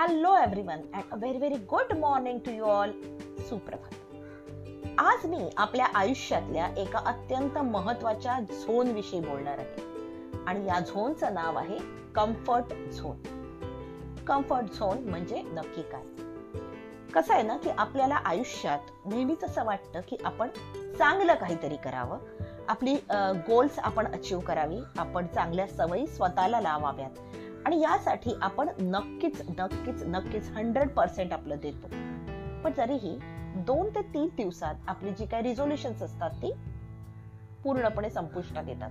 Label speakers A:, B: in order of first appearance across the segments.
A: Hello everyone and a very very good morning to you all सुप्रभात. आज मी आपल्या आयुष्यातल्या एका अत्यंत महत्त्वाच्या झोन विषयी बोलणार आहे. आणि या झोनचं नाव आहे कम्फर्ट झोन कम्फर्ट झोन म्हणजे नक्की काय? कसं आहे ना की आपल्याला आयुष्यात नेहमीच असं वाटतं की आपण चांगलं काहीतरी करावं. आपली गोल्स आपण अचीव करावी. आपण चांगल्या सवयी स्वतःला लावाव्यात. आणि यासाठी आपण नक्कीच नक्कीच नक्कीच हंड्रेड पर्सेंट आपलं देतो. पण तरीही दोन ते तीन दिवसात आपली जी काही रिझोल्युशन असतात ती पूर्णपणे संपुष्टात येतात.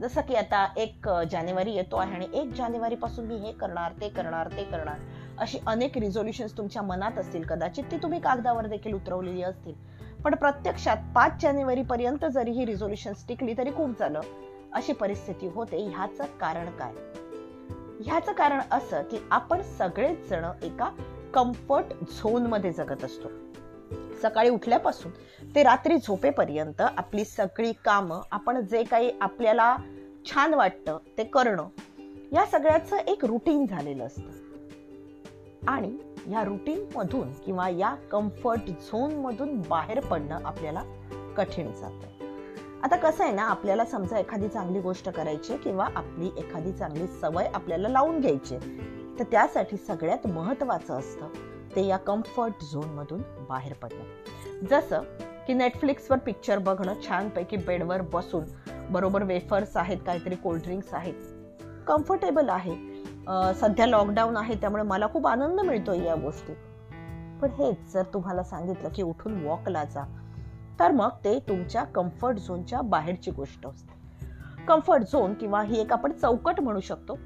A: जसं की आता एक जानेवारी येतो आहे आणि एक जानेवारी पासून मी हे करणार ते करणार ते करणार. अशी अनेक रिझोल्युशन तुमच्या मनात असतील कदाचित ती तुम्ही कागदावर देखील उतरवलेली असतील. पण प्रत्यक्षात पाच जानेवारी पर्यंत जरी ही रिझोल्युशन टिकली तरी खूप झालं. अशी परिस्थिती होते. ह्याचं कारण काय? ह्याचं कारण असं की आपण सगळेच जण एका कम्फर्ट झोनमध्ये जगत असतो. सकाळी उठल्यापासून ते रात्री झोपेपर्यंत आपली सगळी कामं आपण जे काही आपल्याला छान वाटतं ते करणं या सगळ्याचं एक रुटीन झालेलं असतं. आणि या रुटीन मधून किंवा या कम्फर्ट झोन मधून बाहेर पडणं आपल्याला कठीण जातं. आता कसं आहे ना आपल्याला समजा एखादी चांगली गोष्ट करायची किंवा आपली एखादी चांगली सवय आपल्याला लावून घ्यायची तर त्यासाठी सगळ्यात महत्वाचं असतं ते या कम्फर्ट झोन मधून बाहेर पडणं. जसं की नेटफ्लिक्सवर पिक्चर बघणं छानपैकी बेडवर बसून बरोबर वेफर्स आहेत काहीतरी कोल्ड्रिंक्स आहेत. कम्फर्टेबल आहे. सध्या लॉकडाऊन आहे त्यामुळे मला खूप आनंद मिळतो या गोष्टीत. पण हेच जर तुम्हाला सांगितलं की उठून वॉकला जा तर मग ते तुमच्या कम्फर्ट झोनच्या बाहेरची गोष्ट असते. कम्फर्ट झोन किंवा ही एक आपण चौकट म्हणू शकतो.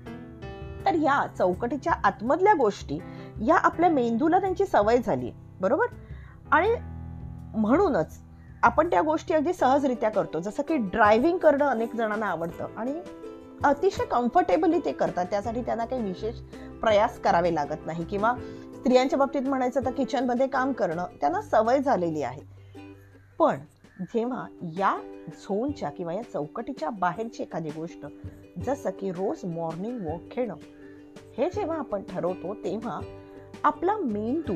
A: तर या चौकटीच्या आतमधल्या गोष्टी या आपल्या मेंदूला त्यांची सवय झाली बरोबर? आणि म्हणूनच आपण त्या गोष्टी अगदी सहजरित्या करतो. जसं की ड्रायव्हिंग करणं अनेक जणांना आवडतं आणि अतिशय कम्फर्टेबली ते करतात. त्यासाठी त्यांना काही विशेष प्रयास करावे लागत नाही. किंवा स्त्रियांच्या बाबतीत म्हणायचं तर किचनमध्ये काम करणं त्यांना सवय झालेली आहे. पण जेव्हा या झोनच्या किंवा या चौकटीच्या बाहेरची एखादी गोष्ट जसं की रोज मॉर्निंग वॉक घेणं हे जेव्हा आपण ठरवतो तेव्हा आपला मेंदू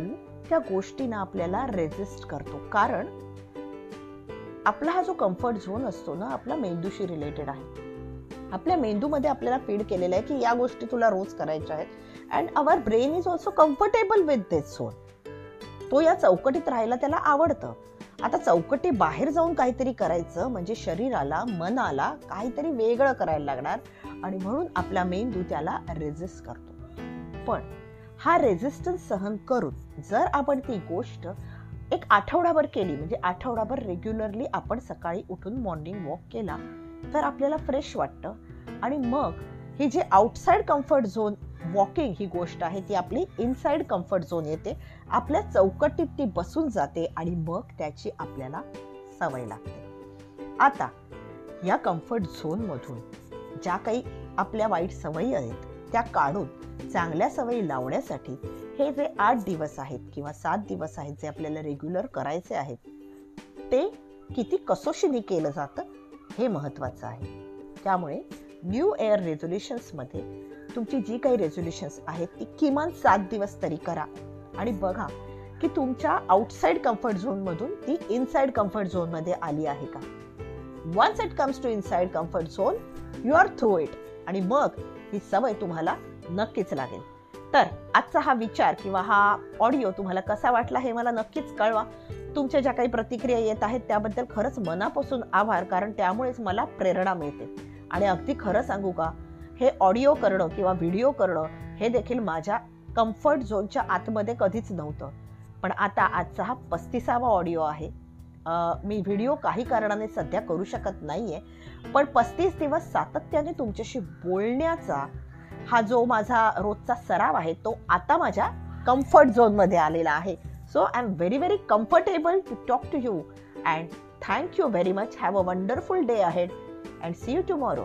A: त्या गोष्टींना आपल्याला रेजिस्ट करतो. कारण आपला हा जो कम्फर्ट झोन असतो ना आपला मेंदूशी रिलेटेड आहे. आपल्या मेंदूमध्ये आपल्याला फीड केलेलं आहे की या गोष्टी तुला रोज करायच्या आहेत. And our brain is also comfortable with this zone तो या चौकटीत राहायला त्याला आवडतं. आता चौकटी बाहेर जाऊन काहीतरी करायचं म्हणजे शरीराला मनाला काहीतरी वेगळं करायला लागणार आणि म्हणून आपला मेंदू त्याला रेजिस्ट करतो. पण हा रेजिस्टन्स सहन करून जर आपण ती गोष्ट एक आठवडाभर केली म्हणजे आठवडाभर रेग्युलरली आपण सकाळी उठून मॉर्निंग वॉक केला तर आपल्याला फ्रेश वाटतं. आणि मग हे जे आउटसाइड कम्फर्ट झोन वॉकिंग ही गोष्ट आहे ती आपली इनसाइड कम्फर्ट झोन येते. आपल्या चौकटीत ती बसून जाते आणि मग त्याची आपल्याला सवय लागते. आता या कम्फर्ट झोन मधून ज्या काही आपल्या वाईट सवयी आहेत त्या काढून चांगल्या सवयी लावण्यासाठी हे जे आठ दिवस आहेत किंवा सात दिवस आहेत जे आपल्याला रेग्युलर करायचे आहेत ते किती कसोशीने केलं जातं हे महत्वाचं आहे. त्यामुळे न्यू एअर रेझोल्युशन्समध्ये तुमची जी काही रेझोल्युशन्स आहेत ती किमान सात दिवस तरी करा. आणि बघा की तुमच्या आउटसाइड कम्फर्ट झोन मधून ती इनसाइड कम्फर्ट झोनमध्ये आली आहे का? Once it comes to inside comfort zone you are through it आणि मग ही सवय तुम्हाला नक्कीच लागेल. तर आजचा हा विचार किंवा हा ऑडिओ तुम्हाला कसा वाटला हे मला नक्कीच कळवा. तुमच्या ज्या काही प्रतिक्रिया येत आहेत त्याबद्दल खरंच मनापासून आभार कारण त्यामुळेच मला प्रेरणा मिळते. आणि अगदी खरं सांगू का हे ऑडिओ करणं किंवा व्हिडिओ करणं हे देखील माझ्या कम्फर्ट झोनच्या आतमध्ये कधीच नव्हतं. पण आता आजचा हा पस्तीसावा ऑडिओ आहे. मी व्हिडिओ काही कारणाने सध्या करू शकत नाही आहे पण पस्तीस दिवस सातत्याने तुमच्याशी बोलण्याचा हा जो माझा रोजचा सराव आहे तो आता माझ्या कम्फर्ट झोनमध्ये आलेला आहे. So I am very very comfortable to talk to you and thank you very much have a wonderful day ahead and see you tomorrow